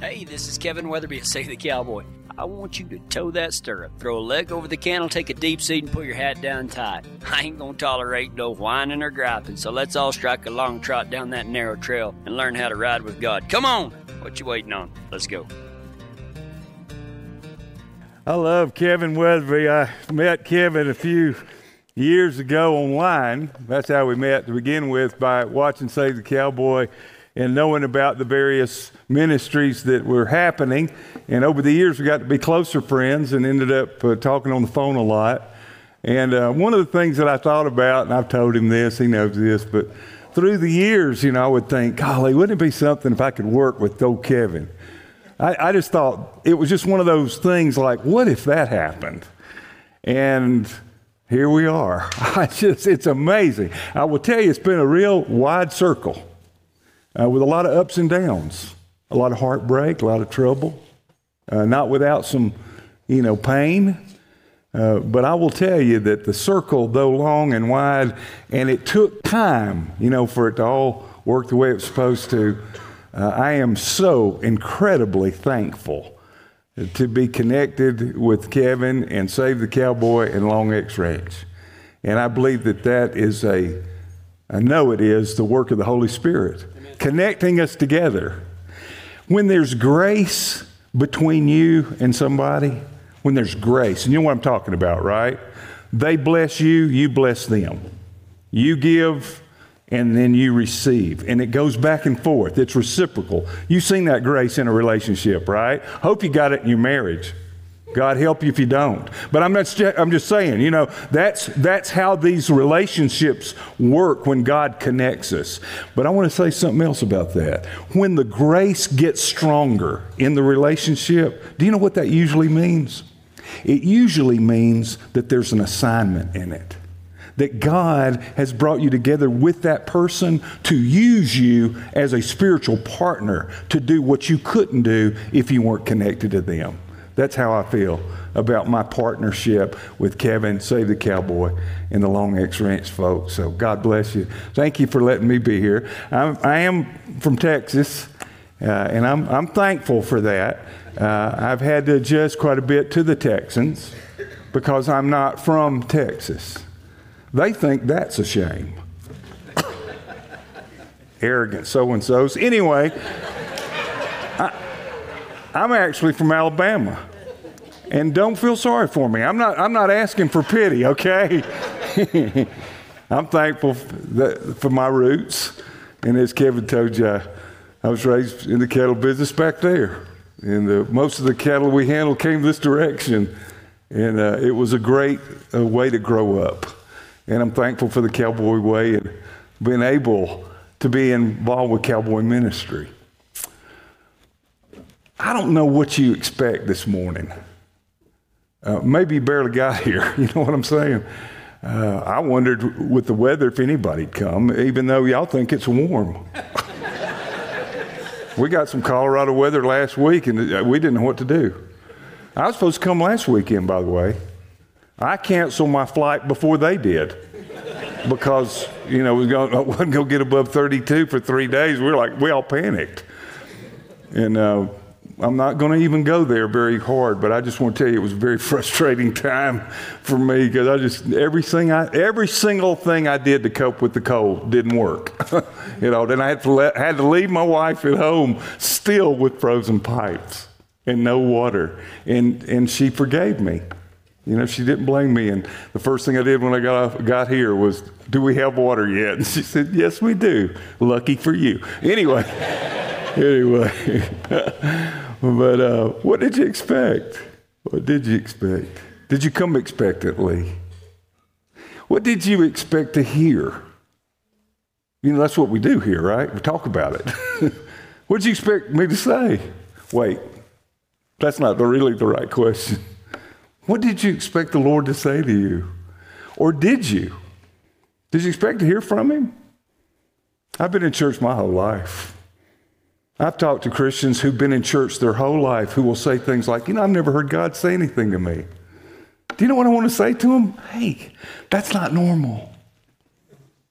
Hey, this is Kevin Weatherby at Save the Cowboy. I want you to toe that stirrup, throw a leg over the cantle, take a deep seat, and pull your hat down tight. I ain't gonna tolerate no whining or griping, so let's all strike a long trot down that narrow trail and learn how to ride with God. Come on! What you waiting on? Let's go. I love Kevin Weatherby. I met Kevin a few years ago online. That's how we met to begin with by watching Save the Cowboy and knowing about the various ministries that were happening. And over the years, we got to be closer friends and ended up uh, talking on the phone a lot. And uh, one of the things that I thought about, and I've told him this, he knows this, but through the years, you know, I would think, golly, wouldn't it be something if I could work with old Kevin? I, I just thought it was just one of those things like, what if that happened? And here we are. I just, it's amazing. I will tell you, it's been a real wide circle uh, with a lot of ups and downs, a lot of heartbreak, a lot of trouble, uh, not without some, you know, pain. Uh, but I will tell you that the circle, though long and wide, and it took time, you know, for it to all work the way it was supposed to. Uh, I am so incredibly thankful to be connected with Kevin and Save the Cowboy and Long X Ranch. And I believe that that is a, I know it is, the work of the Holy Spirit connecting us together. When there's grace between you and somebody, when there's grace, and you know what I'm talking about, right? They bless you, you bless them. You give, and then you receive. And it goes back and forth. It's reciprocal. You've seen that grace in a relationship, right? Hope you got it in your marriage. God help you if you don't. But I'm, not, I'm just saying, you know, that's, that's how these relationships work when God connects us. But I want to say something else about that. When the grace gets stronger in the relationship, do you know what that usually means? It usually means that there's an assignment in it. That God has brought you together with that person to use you as a spiritual partner to do what you couldn't do if you weren't connected to them. That's how I feel about my partnership with Kevin, Save the Cowboy, and the Long X Ranch folks. So God bless you. Thank you for letting me be here. I'm, I am from Texas, uh, and I'm, I'm thankful for that. Uh, I've had to adjust quite a bit to the Texans because I'm not from Texas. They think that's a shame. Arrogant so and so's. Anyway, I, I'm actually from Alabama. And don't feel sorry for me. I'm not, I'm not asking for pity, okay? I'm thankful for my roots. And as Kevin told you, I was raised in the cattle business back there. And the, most of the cattle we handled came this direction. And uh, it was a great uh, way to grow up. And I'm thankful for the cowboy way and being able to be involved with cowboy ministry. I don't know what you expect this morning. Uh, maybe barely got here. You know what I'm saying? Uh, I wondered with the weather if anybody'd come, even though y'all think it's warm. we got some Colorado weather last week, and uh, we didn't know what to do. I was supposed to come last weekend, by the way. I canceled my flight before they did because you know we wasn't going to get above 32 for three days. We were like, we all panicked, and uh, I'm not going to even go there very hard, but I just want to tell you it was a very frustrating time for me because I just everything I every single thing I did to cope with the cold didn't work. you know, then I had to let, had to leave my wife at home still with frozen pipes and no water, and and she forgave me. You know, she didn't blame me. And the first thing I did when I got off, got here was, "Do we have water yet?" And she said, "Yes, we do." Lucky for you. Anyway, anyway. But uh, what did you expect? What did you expect? Did you come expectantly? What did you expect to hear? You know, that's what we do here, right? We talk about it. what did you expect me to say? Wait, that's not really the right question. What did you expect the Lord to say to you? Or did you? Did you expect to hear from Him? I've been in church my whole life. I've talked to Christians who've been in church their whole life who will say things like, You know, I've never heard God say anything to me. Do you know what I want to say to them? Hey, that's not normal.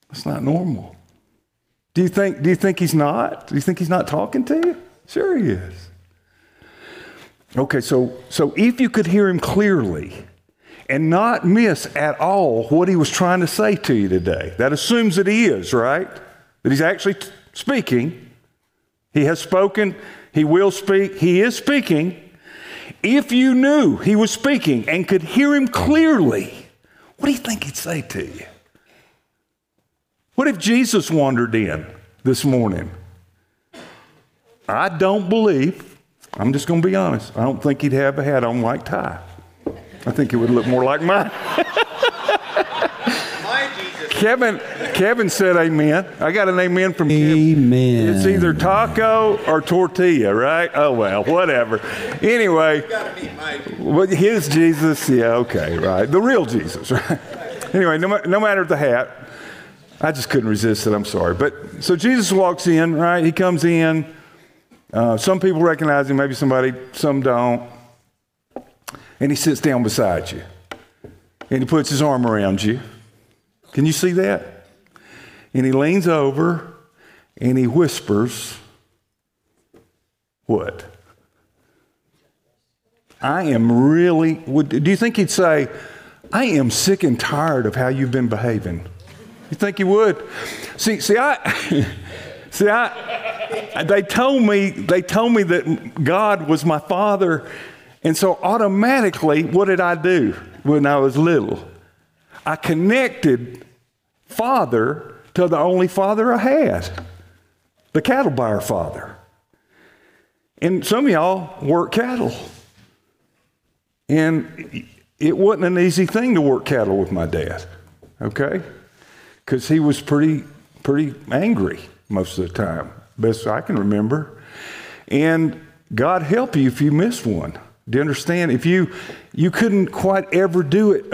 That's not normal. Do you think, do you think he's not? Do you think he's not talking to you? Sure he is. Okay, so, so if you could hear him clearly and not miss at all what he was trying to say to you today, that assumes that he is, right? That he's actually t- speaking. He has spoken, he will speak, he is speaking. If you knew he was speaking and could hear him clearly, what do you think he'd say to you? What if Jesus wandered in this morning? I don't believe, I'm just going to be honest, I don't think he'd have a hat on like Ty. I think it would look more like mine. Kevin, Kevin said amen. I got an amen from Kevin. Amen. It's either taco or tortilla, right? Oh well, whatever. Anyway, well, his Jesus, yeah, okay, right. The real Jesus, right? Anyway, no, no matter the hat, I just couldn't resist it. I'm sorry, but so Jesus walks in, right? He comes in. Uh, some people recognize him, maybe somebody, some don't. And he sits down beside you, and he puts his arm around you. Can you see that? And he leans over and he whispers, What? I am really, do you think he'd say, I am sick and tired of how you've been behaving? You think he would? See, see, I, see, I, they told me, they told me that God was my father. And so automatically, what did I do when I was little? I connected father to the only father I had, the cattle buyer father. And some of y'all work cattle. And it wasn't an easy thing to work cattle with my dad, okay? Because he was pretty, pretty angry most of the time, best I can remember. And God help you if you miss one. Do you understand? If you you couldn't quite ever do it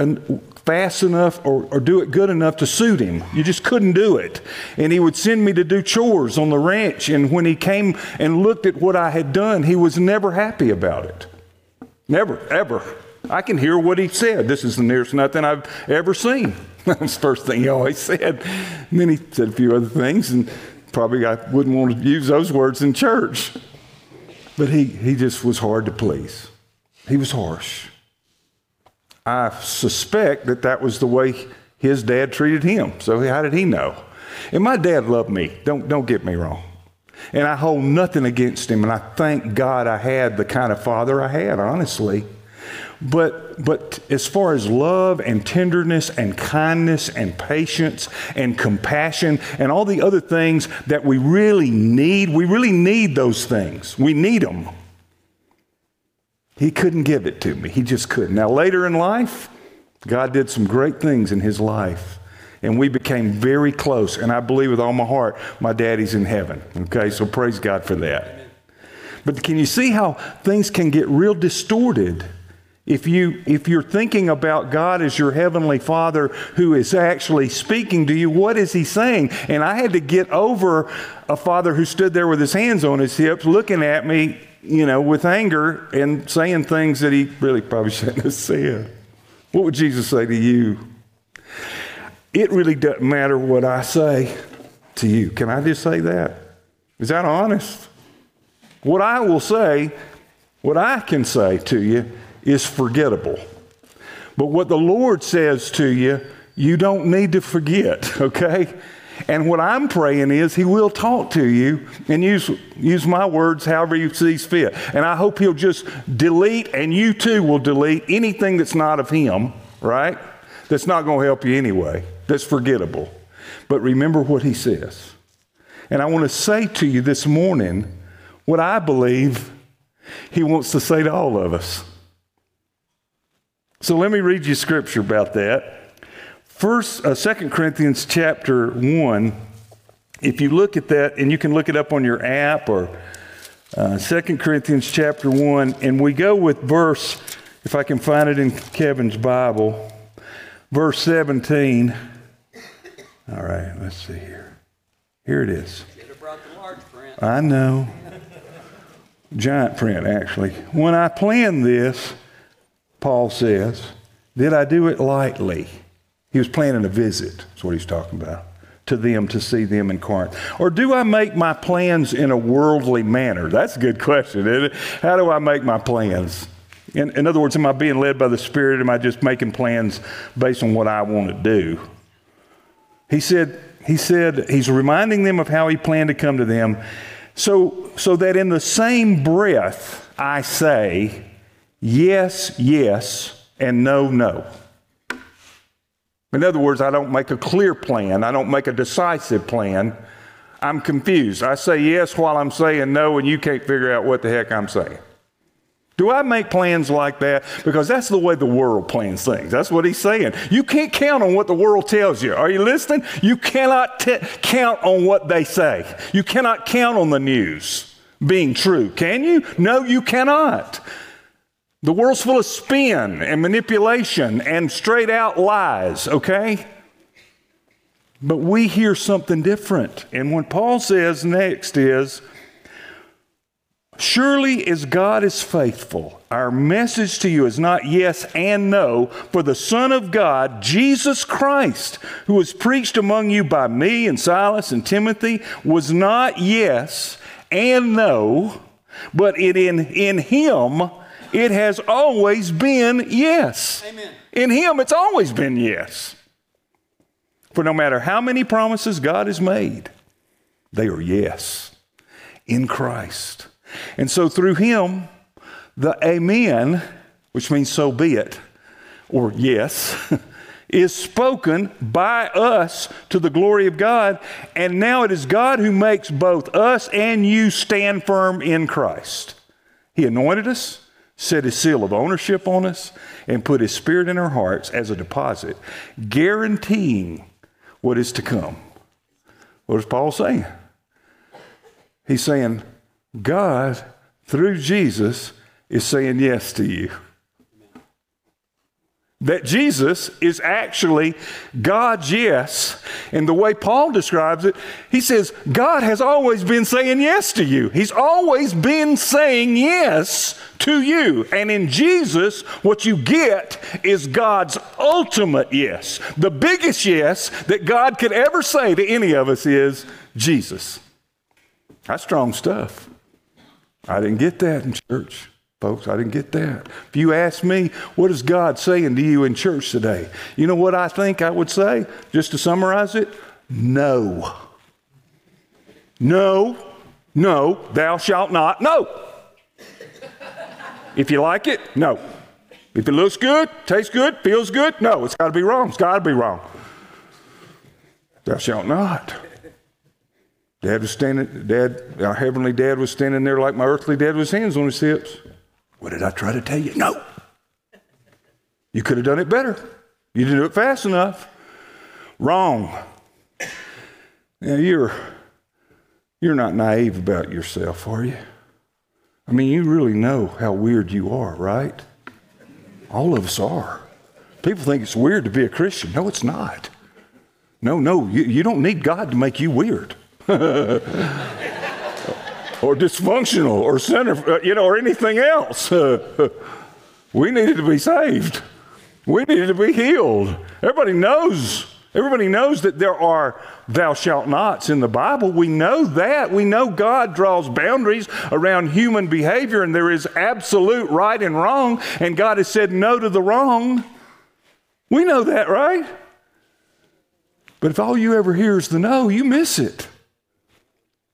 fast enough or, or do it good enough to suit him. You just couldn't do it. And he would send me to do chores on the ranch. And when he came and looked at what I had done, he was never happy about it. Never, ever. I can hear what he said. This is the nearest nothing I've ever seen. That's the first thing he always said. And then he said a few other things, and probably I wouldn't want to use those words in church. But he, he just was hard to please. He was harsh. I suspect that that was the way his dad treated him. So how did he know? And my dad loved me. Don't, don't get me wrong. And I hold nothing against him. And I thank God I had the kind of father I had, honestly. But, but as far as love and tenderness and kindness and patience and compassion and all the other things that we really need, we really need those things. We need them. He couldn't give it to me. He just couldn't. Now, later in life, God did some great things in his life. And we became very close. And I believe with all my heart, my daddy's in heaven. Okay, so praise God for that. But can you see how things can get real distorted if, you, if you're thinking about God as your heavenly Father who is actually speaking to you? What is He saying? And I had to get over a father who stood there with his hands on his hips looking at me you know, with anger and saying things that he really probably shouldn't have said. What would Jesus say to you? It really doesn't matter what I say to you. Can I just say that? Is that honest? What I will say, what I can say to you, is forgettable. But what the Lord says to you, you don't need to forget, okay? And what I'm praying is He will talk to you and use, use my words however He sees fit. And I hope He'll just delete, and you too will delete anything that's not of Him, right? That's not going to help you anyway, that's forgettable. But remember what He says. And I want to say to you this morning what I believe He wants to say to all of us. So let me read you scripture about that. First, uh, Second Corinthians chapter one. If you look at that, and you can look it up on your app or uh, Second Corinthians chapter one, and we go with verse. If I can find it in Kevin's Bible, verse seventeen. All right, let's see here. Here it is. I know. Giant print, actually. When I planned this, Paul says, did I do it lightly? He was planning a visit. That's what he's talking about. to them to see them in Corinth? Or do I make my plans in a worldly manner? That's a good question, isn't it? How do I make my plans? In, in other words, am I being led by the Spirit? Am I just making plans based on what I want to do? He said, he said, he's reminding them of how he planned to come to them. So, so that in the same breath, I say, yes, yes, and no, no. In other words, I don't make a clear plan, I don't make a decisive plan. I'm confused. I say yes while I'm saying no, and you can't figure out what the heck I'm saying. Do I make plans like that? Because that's the way the world plans things. That's what he's saying. You can't count on what the world tells you. Are you listening? You cannot t- count on what they say. You cannot count on the news being true. Can you? No, you cannot. The world's full of spin and manipulation and straight out lies, okay? But we hear something different. And what Paul says next is, Surely as God is faithful, our message to you is not yes and no, for the Son of God, Jesus Christ, who was preached among you by me and Silas and Timothy, was not yes and no, but it in, in him it has always been yes. Amen. In him it's always been yes. For no matter how many promises God has made, they are yes in Christ. And so through him, the amen, which means so be it, or yes, is spoken by us to the glory of God. And now it is God who makes both us and you stand firm in Christ. He anointed us, set his seal of ownership on us, and put his spirit in our hearts as a deposit, guaranteeing what is to come. What is Paul saying? He's saying, God, through Jesus, is saying yes to you. That Jesus is actually God's yes. And the way Paul describes it, he says, God has always been saying yes to you. He's always been saying yes to you. And in Jesus, what you get is God's ultimate yes. The biggest yes that God could ever say to any of us is Jesus. That's strong stuff. I didn't get that in church, folks. I didn't get that. If you ask me, what is God saying to you in church today? You know what I think I would say, just to summarize it? No. No, no, thou shalt not. No. If you like it, no. If it looks good, tastes good, feels good, no, it's got to be wrong. It's got to be wrong. Thou shalt not. Dad was standing, Dad, our heavenly dad was standing there like my earthly dad with his hands on his hips. What did I try to tell you? No. You could have done it better. You didn't do it fast enough. Wrong. Now you're you're not naive about yourself, are you? I mean, you really know how weird you are, right? All of us are. People think it's weird to be a Christian. No, it's not. No, no, you, you don't need God to make you weird. or dysfunctional or center, uh, you know, or anything else. we needed to be saved. We needed to be healed. Everybody knows. Everybody knows that there are thou shalt nots in the Bible. We know that. We know God draws boundaries around human behavior and there is absolute right and wrong, and God has said no to the wrong. We know that, right? But if all you ever hear is the no, you miss it.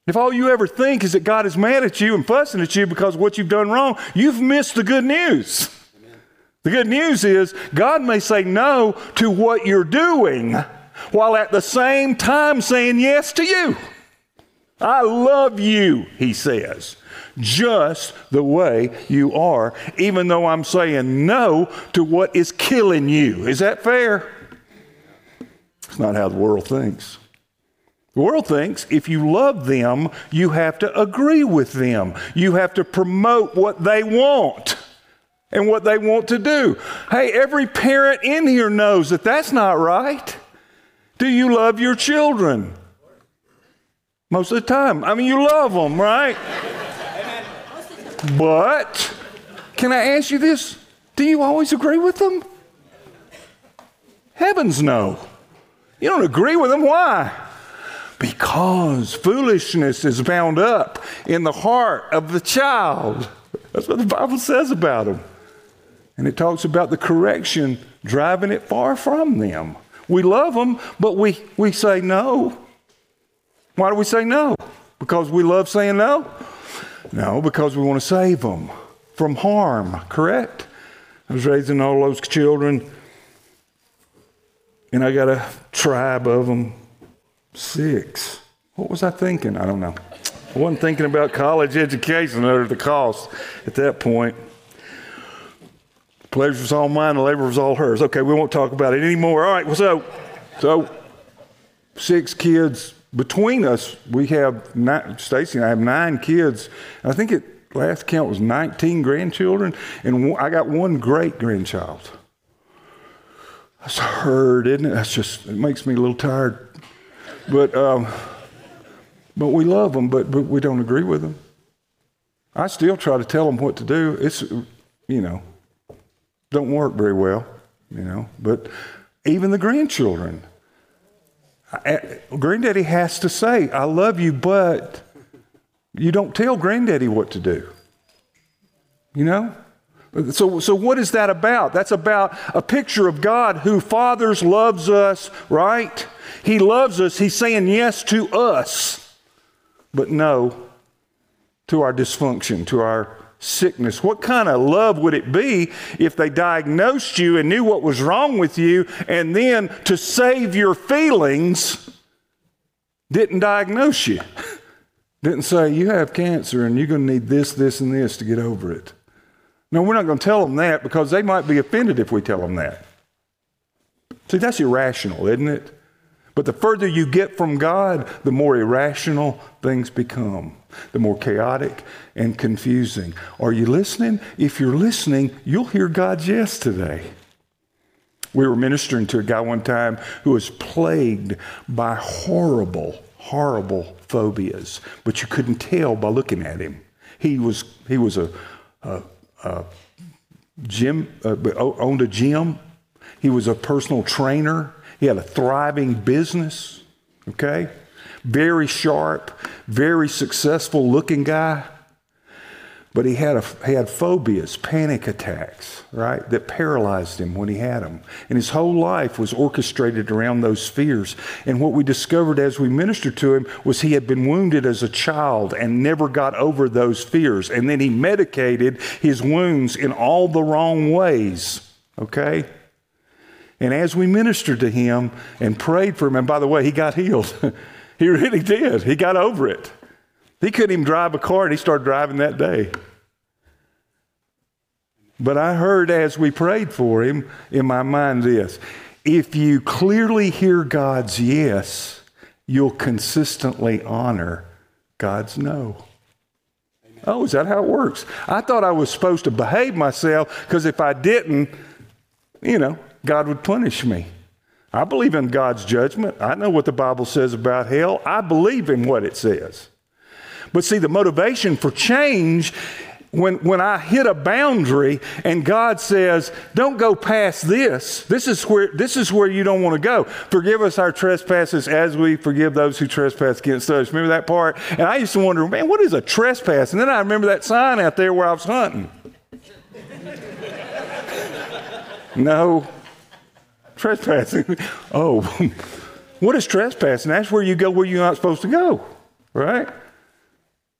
If all you ever think is that God is mad at you and fussing at you because of what you've done wrong, you've missed the good news. Amen. The good news is God may say no to what you're doing while at the same time saying yes to you. I love you, he says, just the way you are, even though I'm saying no to what is killing you. Is that fair? It's not how the world thinks. The world thinks if you love them, you have to agree with them. You have to promote what they want and what they want to do. Hey, every parent in here knows that that's not right. Do you love your children? Most of the time. I mean, you love them, right? But, can I ask you this? Do you always agree with them? Heavens no. You don't agree with them. Why? Because foolishness is bound up in the heart of the child. That's what the Bible says about them. And it talks about the correction driving it far from them. We love them, but we, we say no. Why do we say no? Because we love saying no? No, because we want to save them from harm, correct? I was raising all those children, and I got a tribe of them, six. What was I thinking? I don't know. I wasn't thinking about college education or the cost at that point. Pleasure was all mine, the labor was all hers. Okay, we won't talk about it anymore. All right, well, so, so six kids between us. We have Stacy and I have nine kids. I think it last count was 19 grandchildren, and I got one great grandchild. That's hard, isn't it? That's just it makes me a little tired. But um, but we love them, but but we don't agree with them. I still try to tell them what to do. It's you know don't work very well, you know. But even the grandchildren, I, granddaddy has to say, "I love you," but you don't tell granddaddy what to do. You know? So, so what is that about? That's about a picture of God who fathers loves us, right? He loves us. He's saying yes to us, but no to our dysfunction, to our sickness. What kind of love would it be if they diagnosed you and knew what was wrong with you, and then to save your feelings, didn't diagnose you? Didn't say, you have cancer and you're going to need this, this, and this to get over it. No, we're not going to tell them that because they might be offended if we tell them that. See, that's irrational, isn't it? But the further you get from God, the more irrational things become, the more chaotic and confusing. Are you listening? If you're listening, you'll hear God's yes today. We were ministering to a guy one time who was plagued by horrible, horrible phobias, but you couldn't tell by looking at him. He was, he was a, a, a gym, uh, owned a gym. He was a personal trainer. He had a thriving business, okay? Very sharp, very successful looking guy. But he had, a, he had phobias, panic attacks, right, that paralyzed him when he had them. And his whole life was orchestrated around those fears. And what we discovered as we ministered to him was he had been wounded as a child and never got over those fears. And then he medicated his wounds in all the wrong ways, okay? And as we ministered to him and prayed for him, and by the way, he got healed. he really did. He got over it. He couldn't even drive a car, and he started driving that day. But I heard as we prayed for him in my mind this if you clearly hear God's yes, you'll consistently honor God's no. Oh, is that how it works? I thought I was supposed to behave myself because if I didn't, you know, God would punish me. I believe in God's judgment. I know what the Bible says about hell. I believe in what it says. But see, the motivation for change when, when I hit a boundary and God says, don't go past this, this is where, this is where you don't want to go. Forgive us our trespasses as we forgive those who trespass against us. Remember that part? And I used to wonder, man, what is a trespass? And then I remember that sign out there where I was hunting. no, trespassing. oh, what is trespassing? That's where you go where you're not supposed to go, right?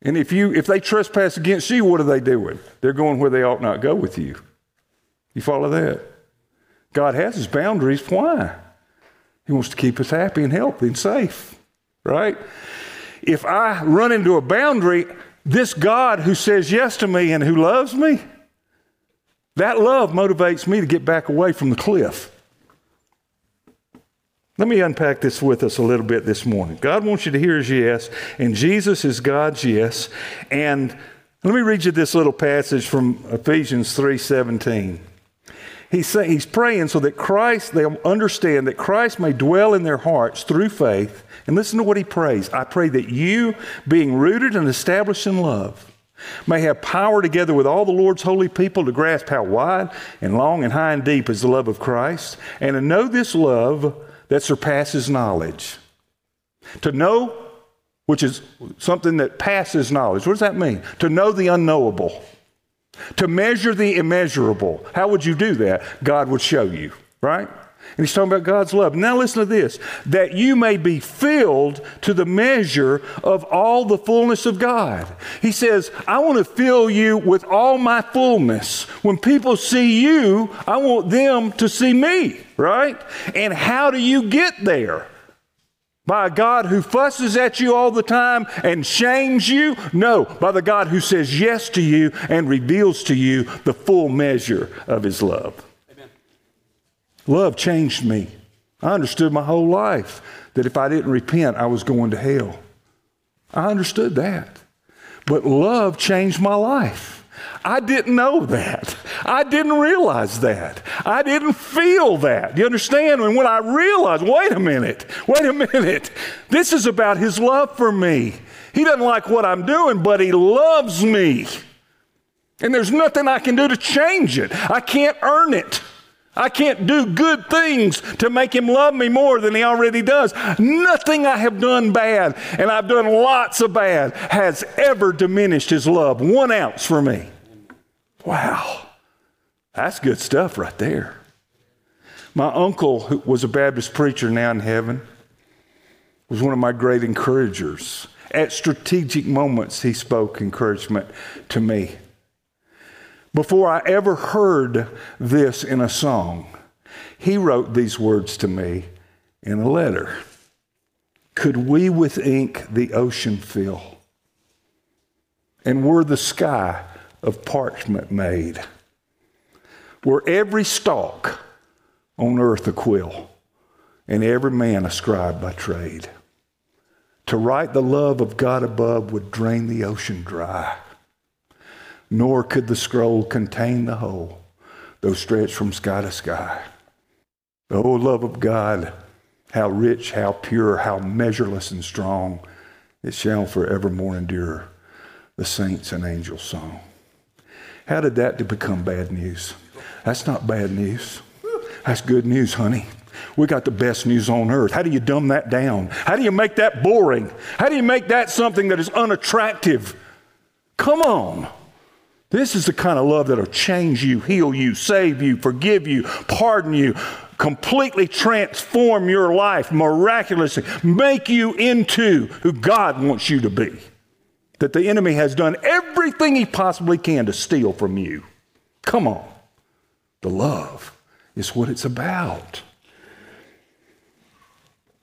And if you if they trespass against you, what are they doing? They're going where they ought not go with you. You follow that? God has his boundaries. Why? He wants to keep us happy and healthy and safe, right? If I run into a boundary, this God who says yes to me and who loves me, that love motivates me to get back away from the cliff. Let me unpack this with us a little bit this morning. God wants you to hear his yes, and Jesus is God's yes. And let me read you this little passage from Ephesians 3:17. He's, he's praying so that Christ, they'll understand that Christ may dwell in their hearts through faith. And listen to what he prays. I pray that you, being rooted and established in love, may have power together with all the Lord's holy people to grasp how wide and long and high and deep is the love of Christ, and to know this love that surpasses knowledge, To know, which is something that passes knowledge. What does that mean? To know the unknowable. To measure the immeasurable. How would you do that? God would show you, right? And he's talking about God's love. Now listen to this that you may be filled to the measure of all the fullness of God. He says, I want to fill you with all my fullness. When people see you, I want them to see me, right? And how do you get there? By a God who fusses at you all the time and shames you? No, by the God who says yes to you and reveals to you the full measure of his love. Love changed me. I understood my whole life that if I didn't repent, I was going to hell. I understood that. But love changed my life. I didn't know that. I didn't realize that. I didn't feel that. You understand? And when I realized, wait a minute, wait a minute, this is about His love for me. He doesn't like what I'm doing, but He loves me. And there's nothing I can do to change it. I can't earn it. I can't do good things to make him love me more than he already does. Nothing I have done bad, and I've done lots of bad, has ever diminished his love one ounce for me. Wow. That's good stuff right there. My uncle, who was a Baptist preacher now in heaven, was one of my great encouragers. At strategic moments, he spoke encouragement to me. Before I ever heard this in a song, he wrote these words to me in a letter. Could we with ink the ocean fill? And were the sky of parchment made? Were every stalk on earth a quill, and every man a scribe by trade? To write the love of God above would drain the ocean dry nor could the scroll contain the whole, though stretched from sky to sky. The oh, love of God, how rich, how pure, how measureless and strong, it shall forevermore endure, the saints and angels' song. How did that become bad news? That's not bad news. That's good news, honey. We got the best news on earth. How do you dumb that down? How do you make that boring? How do you make that something that is unattractive? Come on. This is the kind of love that'll change you, heal you, save you, forgive you, pardon you, completely transform your life miraculously, make you into who God wants you to be. That the enemy has done everything he possibly can to steal from you. Come on. The love is what it's about.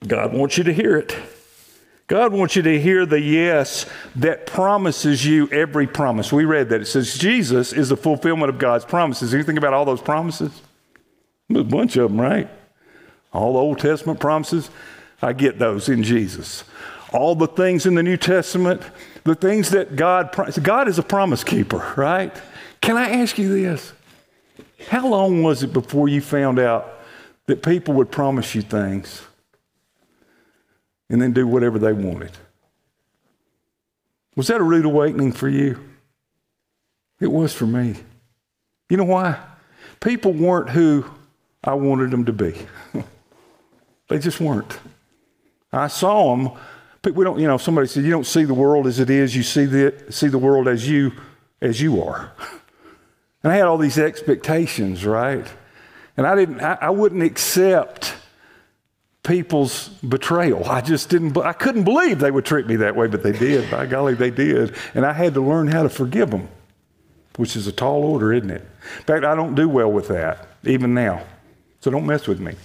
God wants you to hear it. God wants you to hear the yes that promises you every promise. We read that. It says Jesus is the fulfillment of God's promises. You think about all those promises? A bunch of them, right? All the Old Testament promises, I get those in Jesus. All the things in the New Testament, the things that God God is a promise keeper, right? Can I ask you this? How long was it before you found out that people would promise you things and then do whatever they wanted. Was that a rude awakening for you? It was for me. You know why? People weren't who I wanted them to be. they just weren't. I saw them. But We don't, you know, somebody said, you don't see the world as it is, you see the, see the world as you, as you are. And I had all these expectations, right? And I didn't, I, I wouldn't accept people's betrayal. I just didn't, I couldn't believe they would treat me that way, but they did. By golly, they did. And I had to learn how to forgive them, which is a tall order, isn't it? In fact, I don't do well with that, even now. So don't mess with me.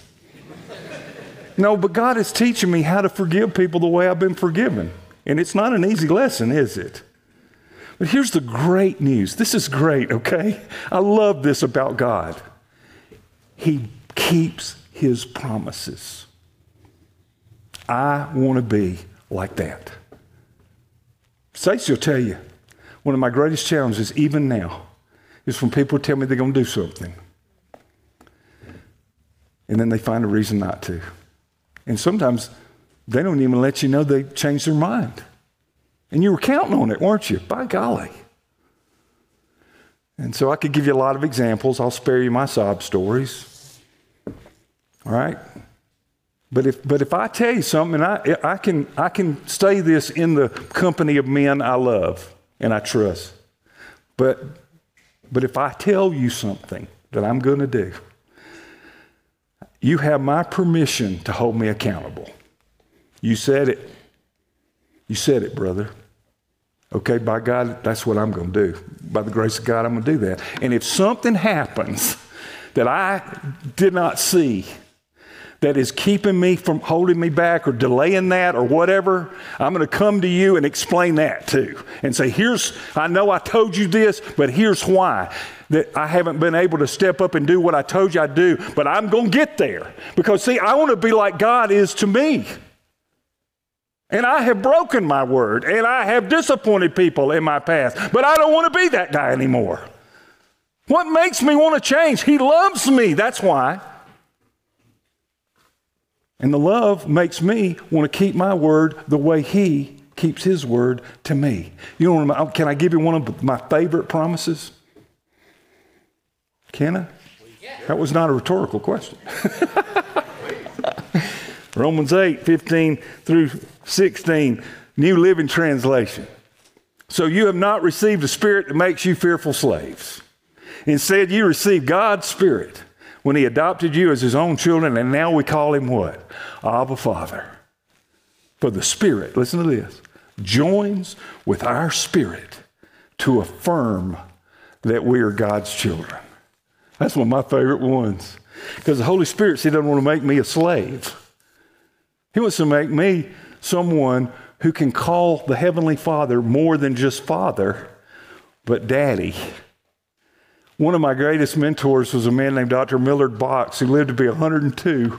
no, but God is teaching me how to forgive people the way I've been forgiven. And it's not an easy lesson, is it? But here's the great news. This is great, okay? I love this about God. He keeps his promises. I want to be like that. Stacy will tell you, one of my greatest challenges, even now, is when people tell me they're going to do something. And then they find a reason not to. And sometimes they don't even let you know they changed their mind. And you were counting on it, weren't you? By golly. And so I could give you a lot of examples. I'll spare you my sob stories. All right? But if, but if I tell you something, and I, I, can, I can say this in the company of men I love and I trust. But, but if I tell you something that I'm going to do, you have my permission to hold me accountable. You said it. You said it, brother. Okay, by God, that's what I'm going to do. By the grace of God, I'm going to do that. And if something happens that I did not see, that is keeping me from holding me back or delaying that or whatever, I'm going to come to you and explain that too. And say, here's, I know I told you this, but here's why. That I haven't been able to step up and do what I told you I'd do, but I'm going to get there. Because, see, I want to be like God is to me. And I have broken my word, and I have disappointed people in my past, but I don't want to be that guy anymore. What makes me want to change? He loves me, that's why. And the love makes me want to keep my word the way He keeps His word to me. You know, can I give you one of my favorite promises? Can I? That was not a rhetorical question. Romans 8, 15 through 16, New Living Translation. So you have not received a spirit that makes you fearful slaves. Instead, you received God's spirit when he adopted you as his own children, and now we call him what? Abba Father. For the Spirit, listen to this, joins with our spirit to affirm that we are God's children. That's one of my favorite ones. Because the Holy Spirit, see, doesn't want to make me a slave. He wants to make me someone who can call the Heavenly Father more than just Father, but Daddy. One of my greatest mentors was a man named Dr. Millard Box, who lived to be 102.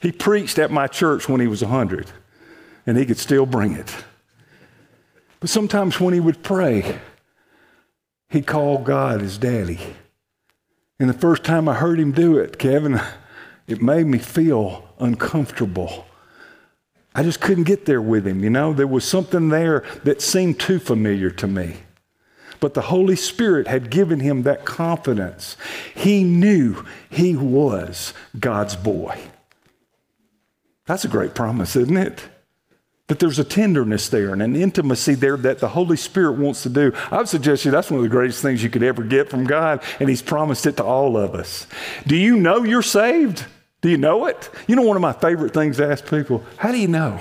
He preached at my church when he was 100, and he could still bring it. But sometimes when he would pray, he'd call God his daddy. And the first time I heard him do it, Kevin, it made me feel uncomfortable. I just couldn't get there with him, you know? There was something there that seemed too familiar to me. But the Holy Spirit had given him that confidence. He knew he was God's boy. That's a great promise, isn't it? That there's a tenderness there and an intimacy there that the Holy Spirit wants to do. I would suggest you that's one of the greatest things you could ever get from God, and He's promised it to all of us. Do you know you're saved? Do you know it? You know, one of my favorite things to ask people how do you know?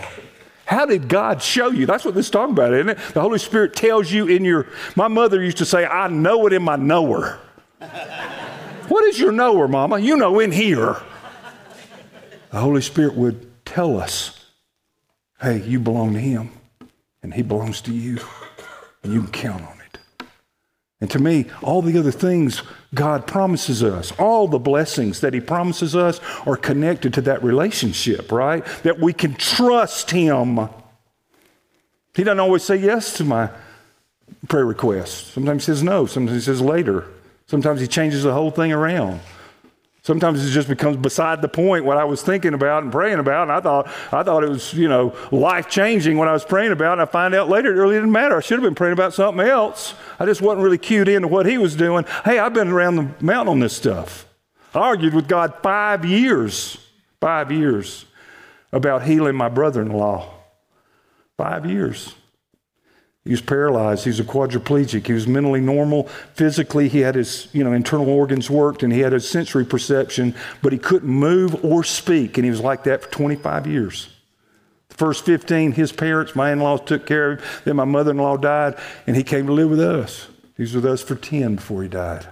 How did God show you? That's what this is talking about, isn't it? The Holy Spirit tells you in your. My mother used to say, I know it in my knower. what is your knower, Mama? You know in here. The Holy Spirit would tell us, hey, you belong to Him, and He belongs to you, and you can count on. And to me, all the other things God promises us, all the blessings that He promises us are connected to that relationship, right? That we can trust Him. He doesn't always say yes to my prayer requests. Sometimes He says no, sometimes He says later. Sometimes He changes the whole thing around. Sometimes it just becomes beside the point what I was thinking about and praying about. And I thought, I thought it was, you know, life changing what I was praying about. And I find out later it really didn't matter. I should have been praying about something else. I just wasn't really cued into what he was doing. Hey, I've been around the mountain on this stuff. I argued with God five years, five years about healing my brother in law. Five years. He was paralyzed. He was a quadriplegic. He was mentally normal. Physically, he had his you know, internal organs worked and he had his sensory perception, but he couldn't move or speak. And he was like that for 25 years. The first 15, his parents, my in laws, took care of him. Then my mother in law died, and he came to live with us. He was with us for 10 before he died.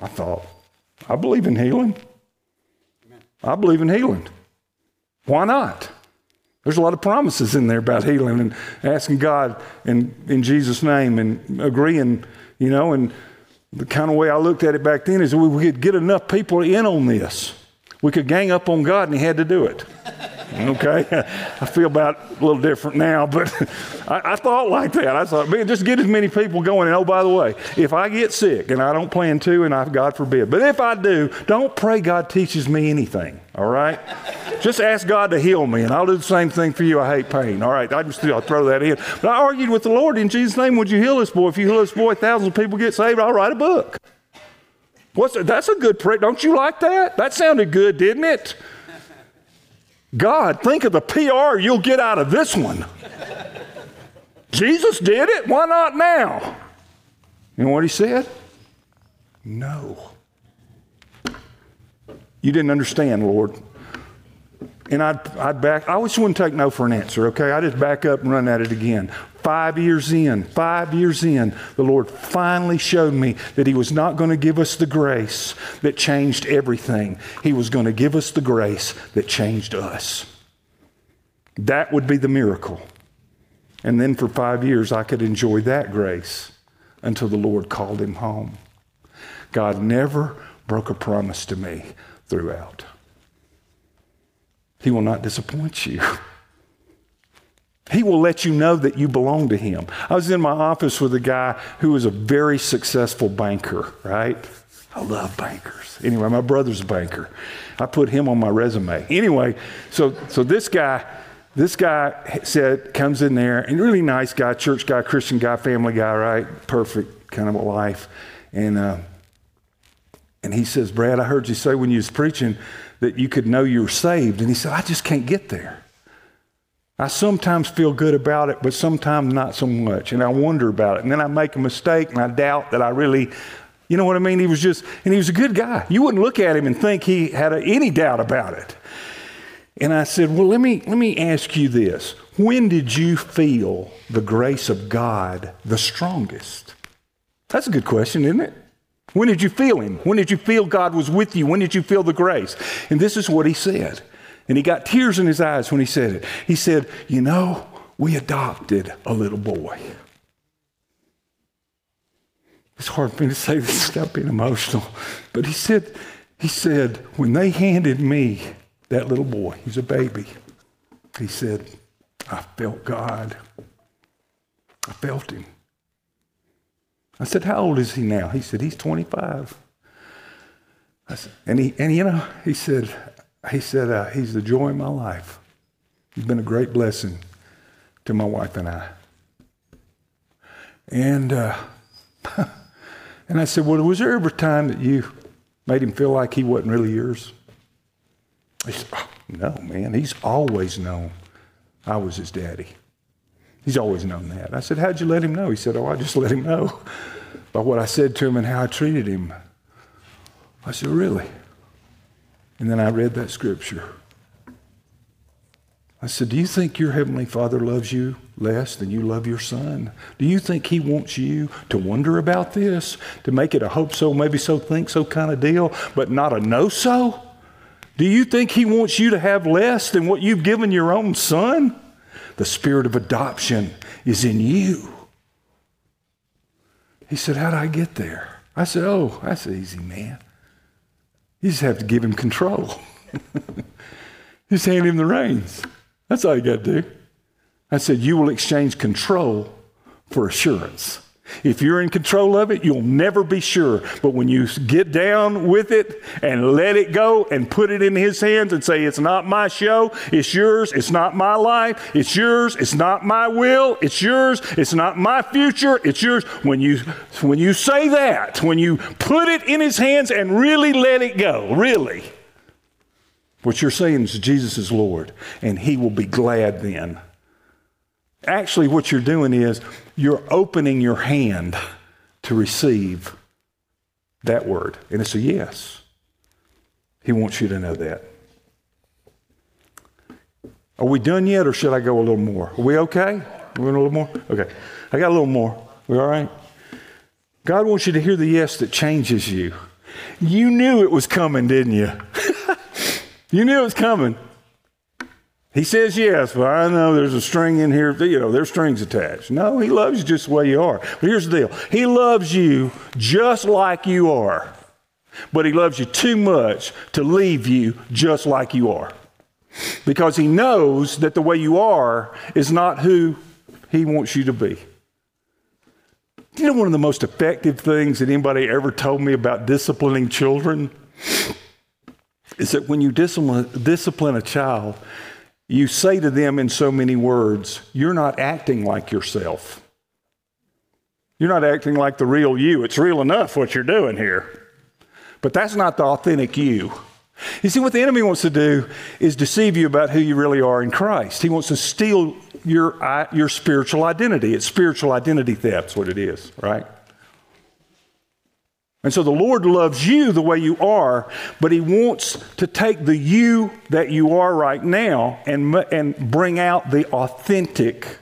I thought, I believe in healing. I believe in healing. Why not? There's a lot of promises in there about healing and asking God in, in Jesus' name and agreeing, you know, and the kind of way I looked at it back then is we could get enough people in on this. We could gang up on God and he had to do it. Okay? I feel about a little different now, but I, I, thought like that. I thought, man, just get as many people going. And oh, by the way, if I get sick, and I don't plan to, and I, God forbid, but if I do, don't pray God teaches me anything, all right? just ask God to heal me, and I'll do the same thing for you. I hate pain, all right? I just I'll throw that in. But I argued with the Lord in Jesus' name, would you heal this boy? If you heal this boy, thousands of people get saved, I'll write a book. What's that? That's a good prayer. Don't you like that? That sounded good, didn't it? God, think of the PR you'll get out of this one. Jesus did it. Why not now? You know what he said? No. You didn't understand, Lord. And I'd, I'd back, I always wouldn't take no for an answer, okay? I just back up and run at it again. Five years in, five years in, the Lord finally showed me that He was not going to give us the grace that changed everything. He was going to give us the grace that changed us. That would be the miracle. And then for five years, I could enjoy that grace until the Lord called him home. God never broke a promise to me throughout. He will not disappoint you. He will let you know that you belong to Him. I was in my office with a guy who was a very successful banker, right? I love bankers. Anyway, my brother's a banker. I put him on my resume. Anyway, so, so this guy, this guy said, comes in there, and really nice guy, church guy, Christian guy, family guy, right? Perfect kind of a life. And, uh, and he says, Brad, I heard you say when you was preaching that you could know you were saved. And he said, I just can't get there. I sometimes feel good about it, but sometimes not so much. And I wonder about it. And then I make a mistake and I doubt that I really, you know what I mean? He was just, and he was a good guy. You wouldn't look at him and think he had a, any doubt about it. And I said, Well, let me, let me ask you this. When did you feel the grace of God the strongest? That's a good question, isn't it? When did you feel Him? When did you feel God was with you? When did you feel the grace? And this is what He said. And he got tears in his eyes when he said it. He said, You know, we adopted a little boy. It's hard for me to say this without being emotional. But he said, he said, when they handed me that little boy, he's a baby, he said, I felt God. I felt him. I said, How old is he now? He said, He's 25. I said, and he and you know, he said, he said, uh, He's the joy of my life. He's been a great blessing to my wife and I. And, uh, and I said, Well, was there ever a time that you made him feel like he wasn't really yours? He said, oh, No, man. He's always known I was his daddy. He's always known that. I said, How'd you let him know? He said, Oh, I just let him know by what I said to him and how I treated him. I said, Really? And then I read that scripture. I said, Do you think your Heavenly Father loves you less than you love your son? Do you think He wants you to wonder about this, to make it a hope so, maybe so, think so kind of deal, but not a know so? Do you think He wants you to have less than what you've given your own son? The spirit of adoption is in you. He said, How'd I get there? I said, Oh, that's easy, man. You just have to give him control. just hand him the reins. That's all you got to do. I said, You will exchange control for assurance. If you're in control of it, you'll never be sure. But when you get down with it and let it go and put it in His hands and say, It's not my show, it's yours, it's not my life, it's yours, it's not my will, it's yours, it's not my future, it's yours. When you, when you say that, when you put it in His hands and really let it go, really, what you're saying is Jesus is Lord, and He will be glad then. Actually, what you're doing is you're opening your hand to receive that word. And it's a yes. He wants you to know that. Are we done yet, or should I go a little more? Are we okay? We want a little more? Okay. I got a little more. We all right? God wants you to hear the yes that changes you. You knew it was coming, didn't you? you knew it was coming. He says yes, but I know there's a string in here, you know, there's strings attached. No, he loves you just the way you are. But here's the deal He loves you just like you are, but he loves you too much to leave you just like you are. Because he knows that the way you are is not who he wants you to be. You know, one of the most effective things that anybody ever told me about disciplining children is that when you discipline, discipline a child, you say to them in so many words, You're not acting like yourself. You're not acting like the real you. It's real enough what you're doing here. But that's not the authentic you. You see, what the enemy wants to do is deceive you about who you really are in Christ. He wants to steal your, your spiritual identity. It's spiritual identity theft, that's what it is, right? And so the Lord loves you the way you are, but He wants to take the you that you are right now and, and bring out the authentic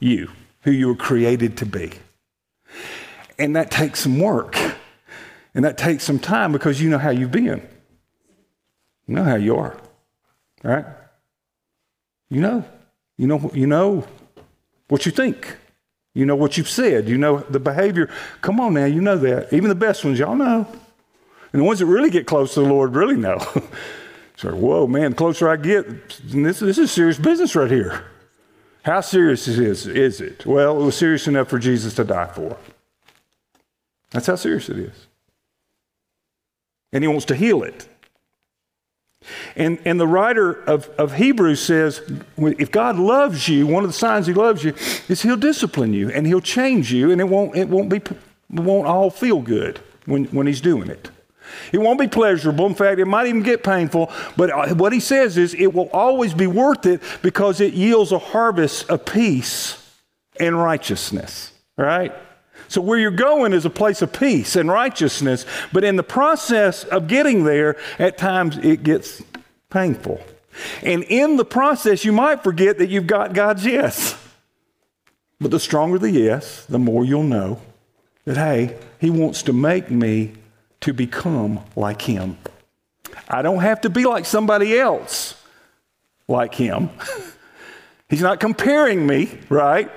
you, who you were created to be. And that takes some work. And that takes some time because you know how you've been. You know how you are, right? You know. You know, you know what you think. You know what you've said. You know the behavior. Come on now, you know that. Even the best ones, y'all know. And the ones that really get close to the Lord really know. so, whoa, man, the closer I get, this, this is serious business right here. How serious is, is it? Well, it was serious enough for Jesus to die for. That's how serious it is. And he wants to heal it. And, and the writer of, of Hebrews says if God loves you, one of the signs he loves you is he'll discipline you and he'll change you, and it won't, it won't, be, won't all feel good when, when he's doing it. It won't be pleasurable. In fact, it might even get painful. But uh, what he says is it will always be worth it because it yields a harvest of peace and righteousness, right? So, where you're going is a place of peace and righteousness, but in the process of getting there, at times it gets painful. And in the process, you might forget that you've got God's yes. But the stronger the yes, the more you'll know that, hey, He wants to make me to become like Him. I don't have to be like somebody else like Him. He's not comparing me, right?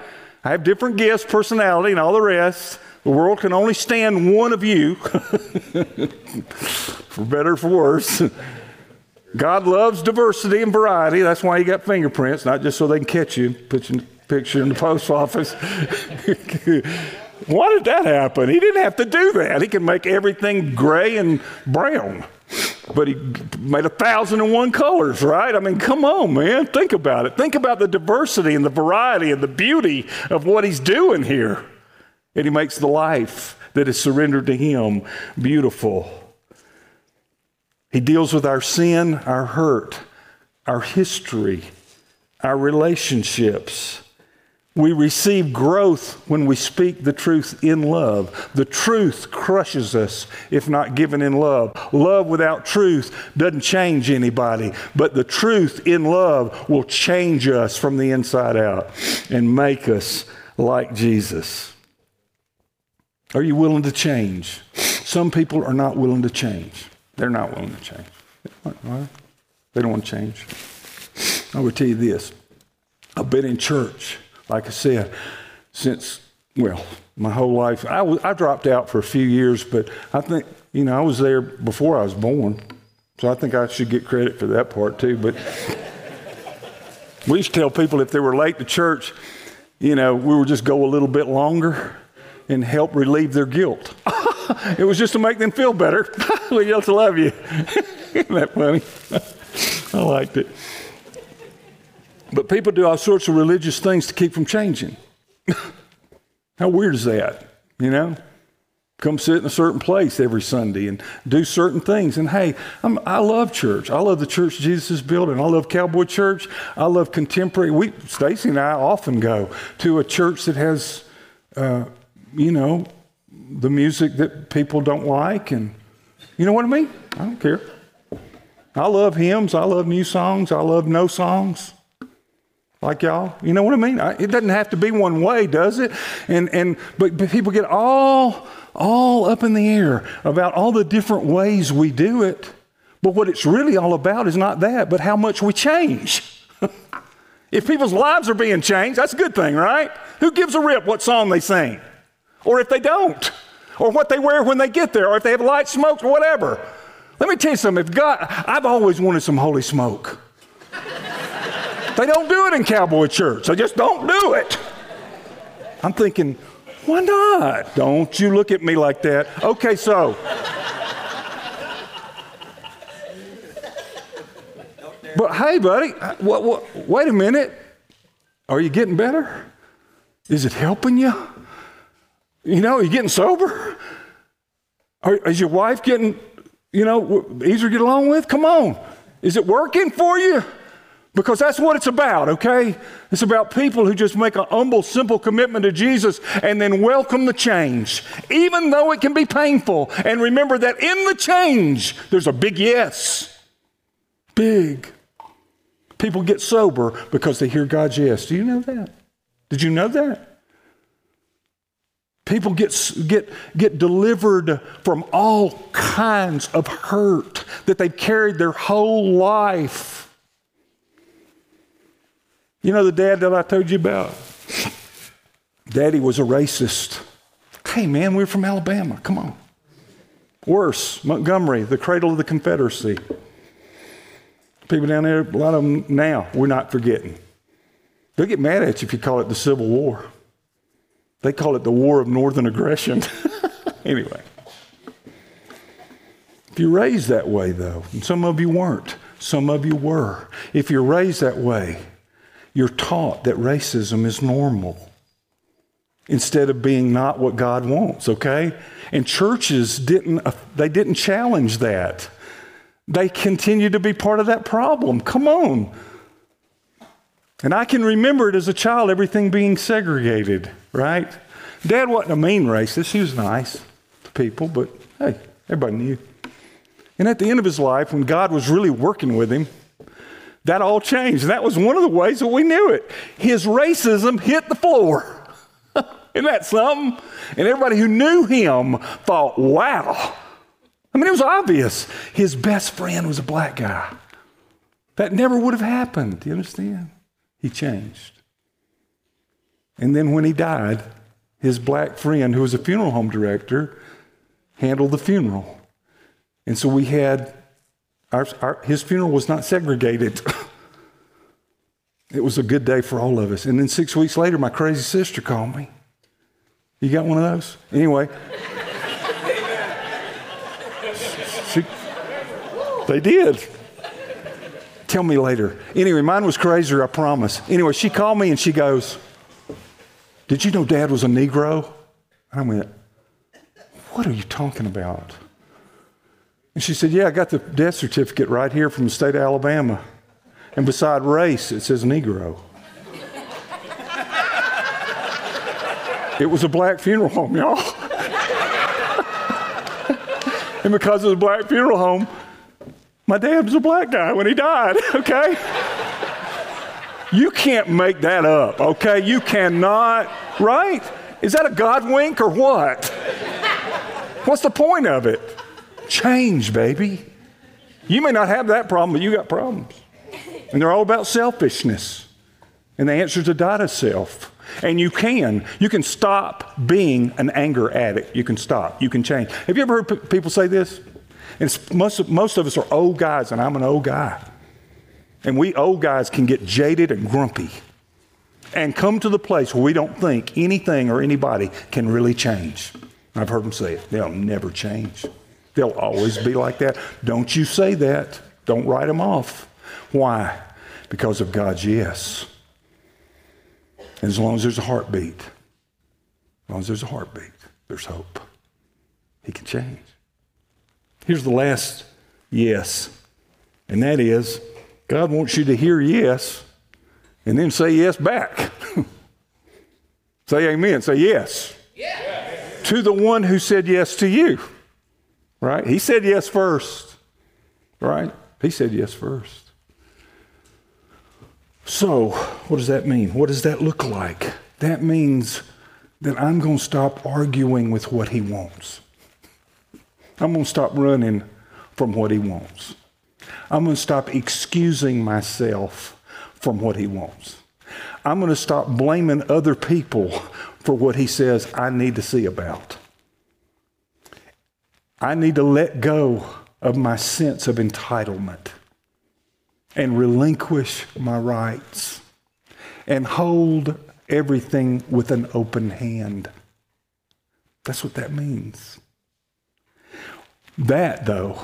I have different gifts, personality, and all the rest. The world can only stand one of you, for better or for worse. God loves diversity and variety. That's why you got fingerprints, not just so they can catch you, put your picture in the post office. why did that happen? He didn't have to do that. He can make everything gray and brown but he made a thousand and one colors, right? I mean, come on, man. Think about it. Think about the diversity and the variety and the beauty of what he's doing here. And he makes the life that is surrendered to him beautiful. He deals with our sin, our hurt, our history, our relationships. We receive growth when we speak the truth in love. The truth crushes us if not given in love. Love without truth doesn't change anybody, but the truth in love will change us from the inside out and make us like Jesus. Are you willing to change? Some people are not willing to change. They're not willing to change. They don't want to change. I will tell you this I've been in church like I said, since, well, my whole life. I, I dropped out for a few years, but I think, you know, I was there before I was born. So I think I should get credit for that part too. But we used to tell people if they were late to church, you know, we would just go a little bit longer and help relieve their guilt. it was just to make them feel better. we just love you. Isn't that funny? I liked it. But people do all sorts of religious things to keep from changing. How weird is that? You know? Come sit in a certain place every Sunday and do certain things. And hey, I'm, i love church. I love the church Jesus is building. I love Cowboy Church. I love contemporary. We, Stacy and I often go to a church that has, uh, you know, the music that people don't like, and you know what I mean. I don't care. I love hymns. I love new songs. I love no songs like y'all. You know what I mean? It doesn't have to be one way, does it? And and but, but people get all all up in the air about all the different ways we do it. But what it's really all about is not that, but how much we change. if people's lives are being changed, that's a good thing, right? Who gives a rip what song they sing? Or if they don't? Or what they wear when they get there? Or if they have light smokes or whatever? Let me tell you something. If God, I've always wanted some holy smoke. They don't do it in cowboy church. They just don't do it. I'm thinking, why not? Don't you look at me like that. Okay, so. But hey, buddy, what, what, wait a minute. Are you getting better? Is it helping you? You know, are you getting sober? Are, is your wife getting you know, easier to get along with? Come on. Is it working for you? Because that's what it's about, okay? It's about people who just make a humble, simple commitment to Jesus and then welcome the change, even though it can be painful. And remember that in the change, there's a big yes. Big. People get sober because they hear God's yes. Do you know that? Did you know that? People get, get, get delivered from all kinds of hurt that they've carried their whole life. You know the dad that I told you about? Daddy was a racist. Hey, man, we're from Alabama. Come on. Worse, Montgomery, the cradle of the Confederacy. People down there, a lot of them now, we're not forgetting. They'll get mad at you if you call it the Civil War. They call it the War of Northern Aggression. anyway. If you're raised that way, though, and some of you weren't, some of you were, if you're raised that way, you're taught that racism is normal instead of being not what God wants, okay? And churches didn't they didn't challenge that. They continue to be part of that problem. Come on. And I can remember it as a child, everything being segregated, right? Dad wasn't a mean racist. He was nice to people, but hey, everybody knew. And at the end of his life, when God was really working with him, that all changed. That was one of the ways that we knew it. His racism hit the floor. Isn't that something? And everybody who knew him thought, wow. I mean, it was obvious. His best friend was a black guy. That never would have happened. Do you understand? He changed. And then when he died, his black friend, who was a funeral home director, handled the funeral. And so we had our, our, his funeral was not segregated. it was a good day for all of us. And then six weeks later, my crazy sister called me. You got one of those? Anyway. she, they did. Tell me later. Anyway, mine was crazier, I promise. Anyway, she called me and she goes, Did you know dad was a Negro? And I went, What are you talking about? And she said, Yeah, I got the death certificate right here from the state of Alabama. And beside race, it says Negro. it was a black funeral home, y'all. and because it was a black funeral home, my dad was a black guy when he died, okay? You can't make that up, okay? You cannot, right? Is that a God wink or what? What's the point of it? Change, baby. You may not have that problem, but you got problems. And they're all about selfishness. And the answer is to die to self. And you can. You can stop being an anger addict. You can stop. You can change. Have you ever heard p- people say this? And most most of us are old guys, and I'm an old guy. And we old guys can get jaded and grumpy and come to the place where we don't think anything or anybody can really change. I've heard them say it. They'll never change. They'll always be like that. Don't you say that. Don't write them off. Why? Because of God's yes. And as long as there's a heartbeat, as long as there's a heartbeat, there's hope. He can change. Here's the last yes, and that is God wants you to hear yes and then say yes back. say amen. Say yes. yes. To the one who said yes to you. Right? He said yes first. Right? He said yes first. So, what does that mean? What does that look like? That means that I'm going to stop arguing with what he wants. I'm going to stop running from what he wants. I'm going to stop excusing myself from what he wants. I'm going to stop blaming other people for what he says I need to see about. I need to let go of my sense of entitlement and relinquish my rights and hold everything with an open hand. That's what that means. That, though,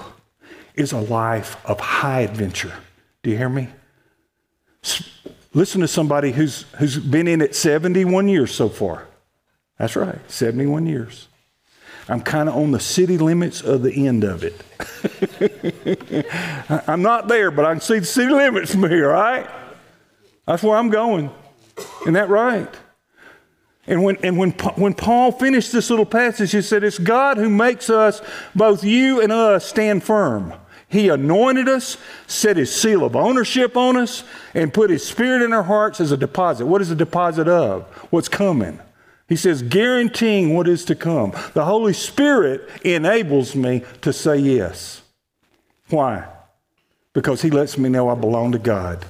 is a life of high adventure. Do you hear me? Listen to somebody who's, who's been in it 71 years so far. That's right, 71 years. I'm kind of on the city limits of the end of it. I'm not there, but I can see the city limits from here, right? That's where I'm going. Isn't that right? And when, and when, when Paul finished this little passage, he said, It's God who makes us, both you and us, stand firm. He anointed us, set his seal of ownership on us, and put his spirit in our hearts as a deposit. What is a deposit of? What's coming? He says, guaranteeing what is to come. The Holy Spirit enables me to say yes. Why? Because he lets me know I belong to God.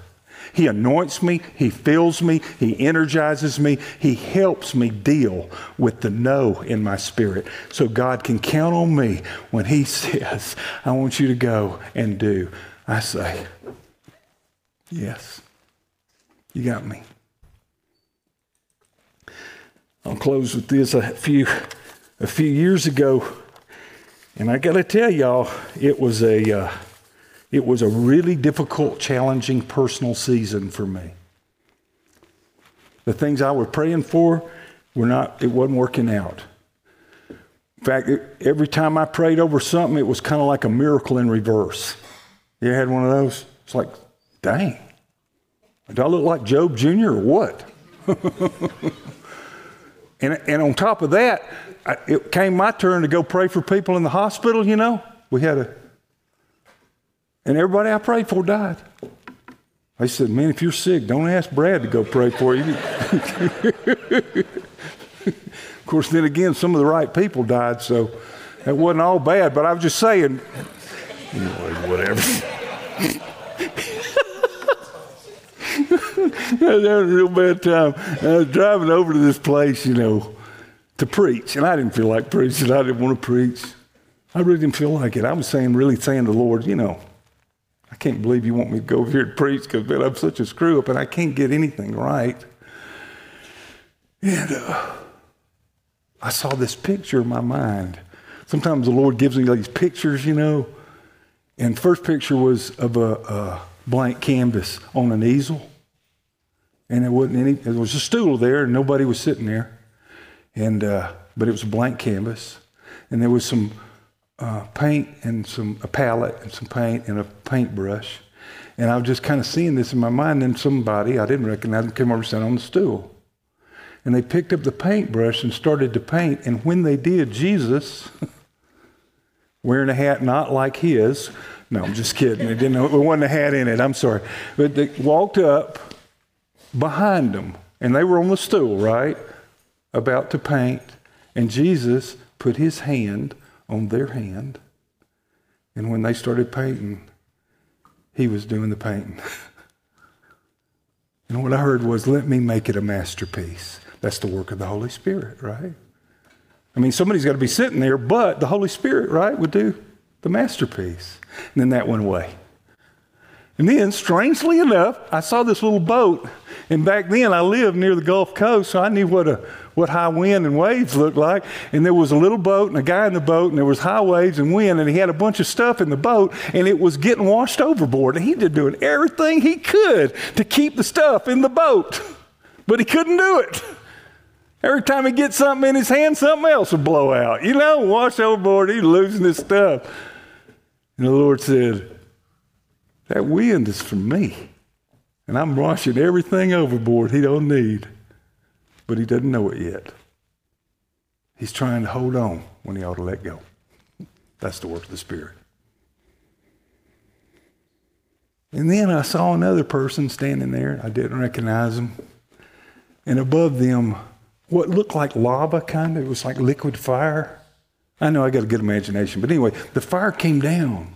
He anoints me, He fills me, He energizes me, He helps me deal with the no in my spirit. So God can count on me when He says, I want you to go and do. I say, Yes, you got me. I'll close with this. A few, a few years ago, and I got to tell y'all, it was a. Uh, it was a really difficult, challenging personal season for me. The things I was praying for were not, it wasn't working out. In fact, every time I prayed over something, it was kind of like a miracle in reverse. You had one of those? It's like, dang, do I look like Job Jr. or what? and, and on top of that, it came my turn to go pray for people in the hospital, you know. We had a and everybody I prayed for died. I said, Man, if you're sick, don't ask Brad to go pray for you. of course, then again, some of the right people died, so it wasn't all bad, but I was just saying, anyway, whatever. I was having a real bad time. I was driving over to this place, you know, to preach, and I didn't feel like preaching. I didn't want to preach. I really didn't feel like it. I was saying, really saying to the Lord, you know, I can't believe you want me to go over here and preach because I'm such a screw up and I can't get anything right. And uh, I saw this picture in my mind. Sometimes the Lord gives me these pictures, you know. And first picture was of a, a blank canvas on an easel. And there wasn't any, there was a stool there and nobody was sitting there. And, uh, but it was a blank canvas. And there was some uh, paint and some a palette and some paint and a paintbrush. And I was just kind of seeing this in my mind. And somebody I didn't recognize them came over and sat on the stool. And they picked up the paintbrush and started to paint. And when they did, Jesus, wearing a hat not like his, no, I'm just kidding. It didn't. It wasn't a hat in it. I'm sorry. But they walked up behind them, and they were on the stool, right, about to paint. And Jesus put his hand on their hand. And when they started painting, he was doing the painting. and what I heard was, let me make it a masterpiece. That's the work of the Holy Spirit, right? I mean, somebody's got to be sitting there, but the Holy Spirit, right, would do the masterpiece. And then that went away. And then, strangely enough, I saw this little boat. And back then, I lived near the Gulf Coast, so I knew what, a, what high wind and waves looked like. And there was a little boat and a guy in the boat, and there was high waves and wind, and he had a bunch of stuff in the boat, and it was getting washed overboard. And he did doing everything he could to keep the stuff in the boat, but he couldn't do it. Every time he gets something in his hand, something else would blow out. You know, wash overboard, he's losing his stuff. And the Lord said, that wind is for me. And I'm washing everything overboard he don't need. But he doesn't know it yet. He's trying to hold on when he ought to let go. That's the work of the Spirit. And then I saw another person standing there. I didn't recognize him. And above them, what looked like lava, kind of. It was like liquid fire. I know I got a good imagination. But anyway, the fire came down.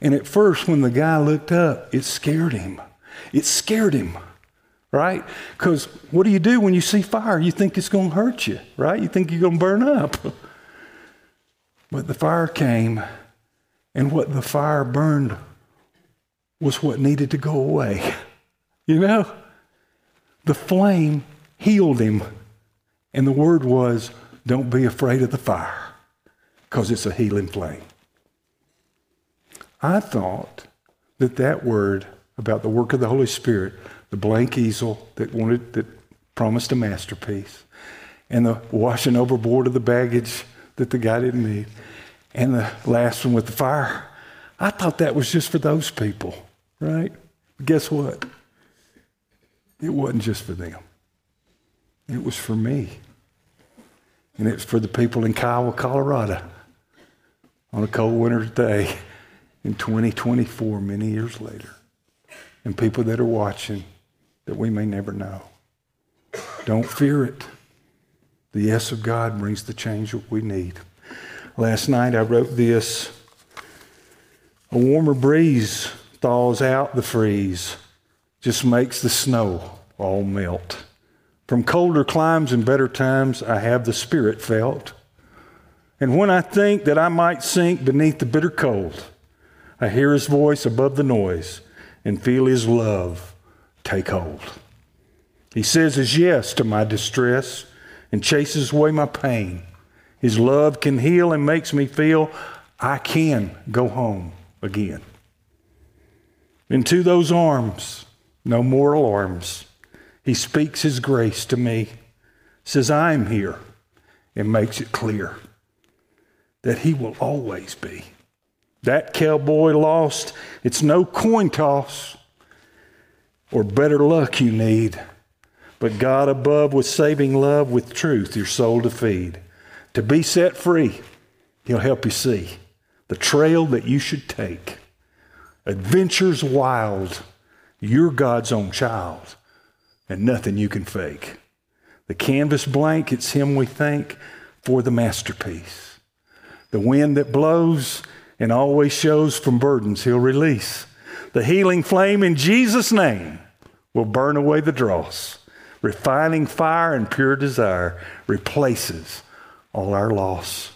And at first, when the guy looked up, it scared him. It scared him, right? Because what do you do when you see fire? You think it's going to hurt you, right? You think you're going to burn up. But the fire came, and what the fire burned was what needed to go away. You know? The flame healed him. And the word was, don't be afraid of the fire, because it's a healing flame. I thought that that word about the work of the Holy Spirit, the blank easel that wanted that promised a masterpiece, and the washing overboard of the baggage that the guy didn't need. And the last one with the fire. I thought that was just for those people, right? Guess what? It wasn't just for them. It was for me. And it's for the people in Kiowa, Colorado on a cold winter's day in 2024, many years later. And people that are watching that we may never know. Don't fear it. The yes of God brings the change that we need. Last night I wrote this A warmer breeze thaws out the freeze, just makes the snow all melt. From colder climes and better times, I have the Spirit felt. And when I think that I might sink beneath the bitter cold, I hear His voice above the noise and feel His love take hold. He says His yes to my distress and chases away my pain. His love can heal and makes me feel I can go home again. Into those arms, no more alarms. He speaks His grace to me, says, I'm here, and makes it clear that He will always be. That cowboy lost, it's no coin toss or better luck you need, but God above with saving love, with truth, your soul to feed. To be set free, He'll help you see the trail that you should take. Adventures wild, you're God's own child and nothing you can fake. The canvas blank, it's Him we thank for the masterpiece. The wind that blows and always shows from burdens He'll release. The healing flame in Jesus' name will burn away the dross. Refining fire and pure desire replaces all our loss.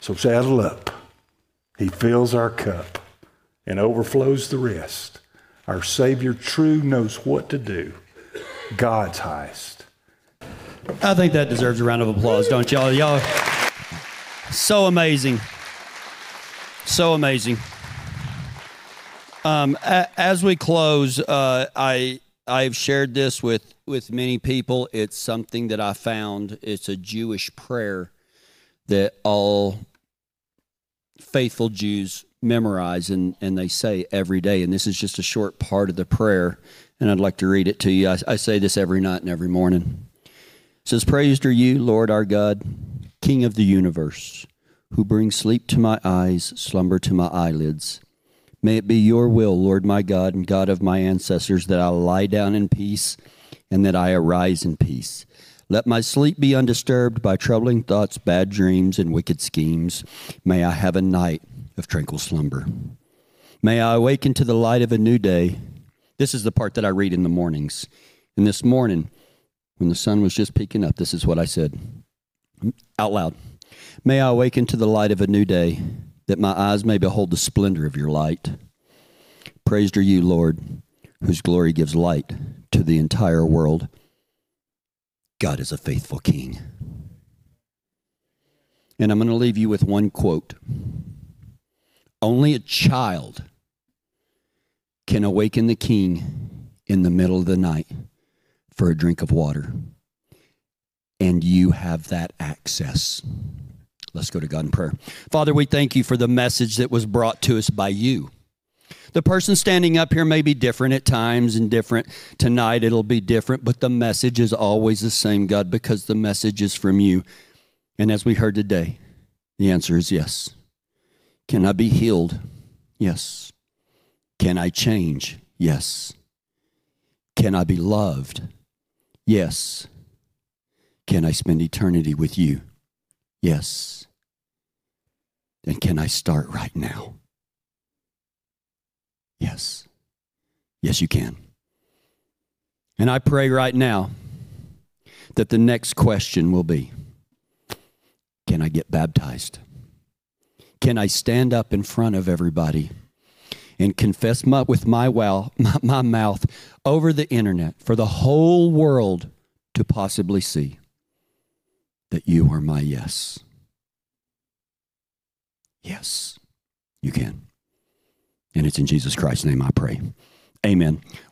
So saddle up. He fills our cup and overflows the rest. Our Savior true knows what to do. God's highest. I think that deserves a round of applause, don't y'all? Y'all, so amazing. So amazing. Um, a, as we close, uh, I I've shared this with with many people. It's something that I found. It's a Jewish prayer that all faithful Jews memorize and, and they say every day. And this is just a short part of the prayer and I'd like to read it to you. I, I say this every night and every morning. It says, Praised are you, Lord our God, King of the universe, who brings sleep to my eyes, slumber to my eyelids. May it be your will, Lord my God and God of my ancestors, that I lie down in peace and that I arise in peace. Let my sleep be undisturbed by troubling thoughts, bad dreams, and wicked schemes. May I have a night of tranquil slumber. May I awaken to the light of a new day this is the part that I read in the mornings. And this morning, when the sun was just peeking up, this is what I said out loud May I awaken to the light of a new day, that my eyes may behold the splendor of your light. Praised are you, Lord, whose glory gives light to the entire world. God is a faithful king. And I'm going to leave you with one quote Only a child can awaken the king in the middle of the night for a drink of water. And you have that access. Let's go to God in prayer. Father, we thank you for the message that was brought to us by you. The person standing up here may be different at times and different. Tonight it'll be different, but the message is always the same, God, because the message is from you. And as we heard today, the answer is yes. Can I be healed? Yes. Can I change? Yes. Can I be loved? Yes. Can I spend eternity with you? Yes. Then can I start right now? Yes. Yes, you can. And I pray right now that the next question will be Can I get baptized? Can I stand up in front of everybody? and confess my, with my, wow, my, my mouth over the internet for the whole world to possibly see that you are my yes. Yes, you can. And it's in Jesus Christ's name I pray. Amen.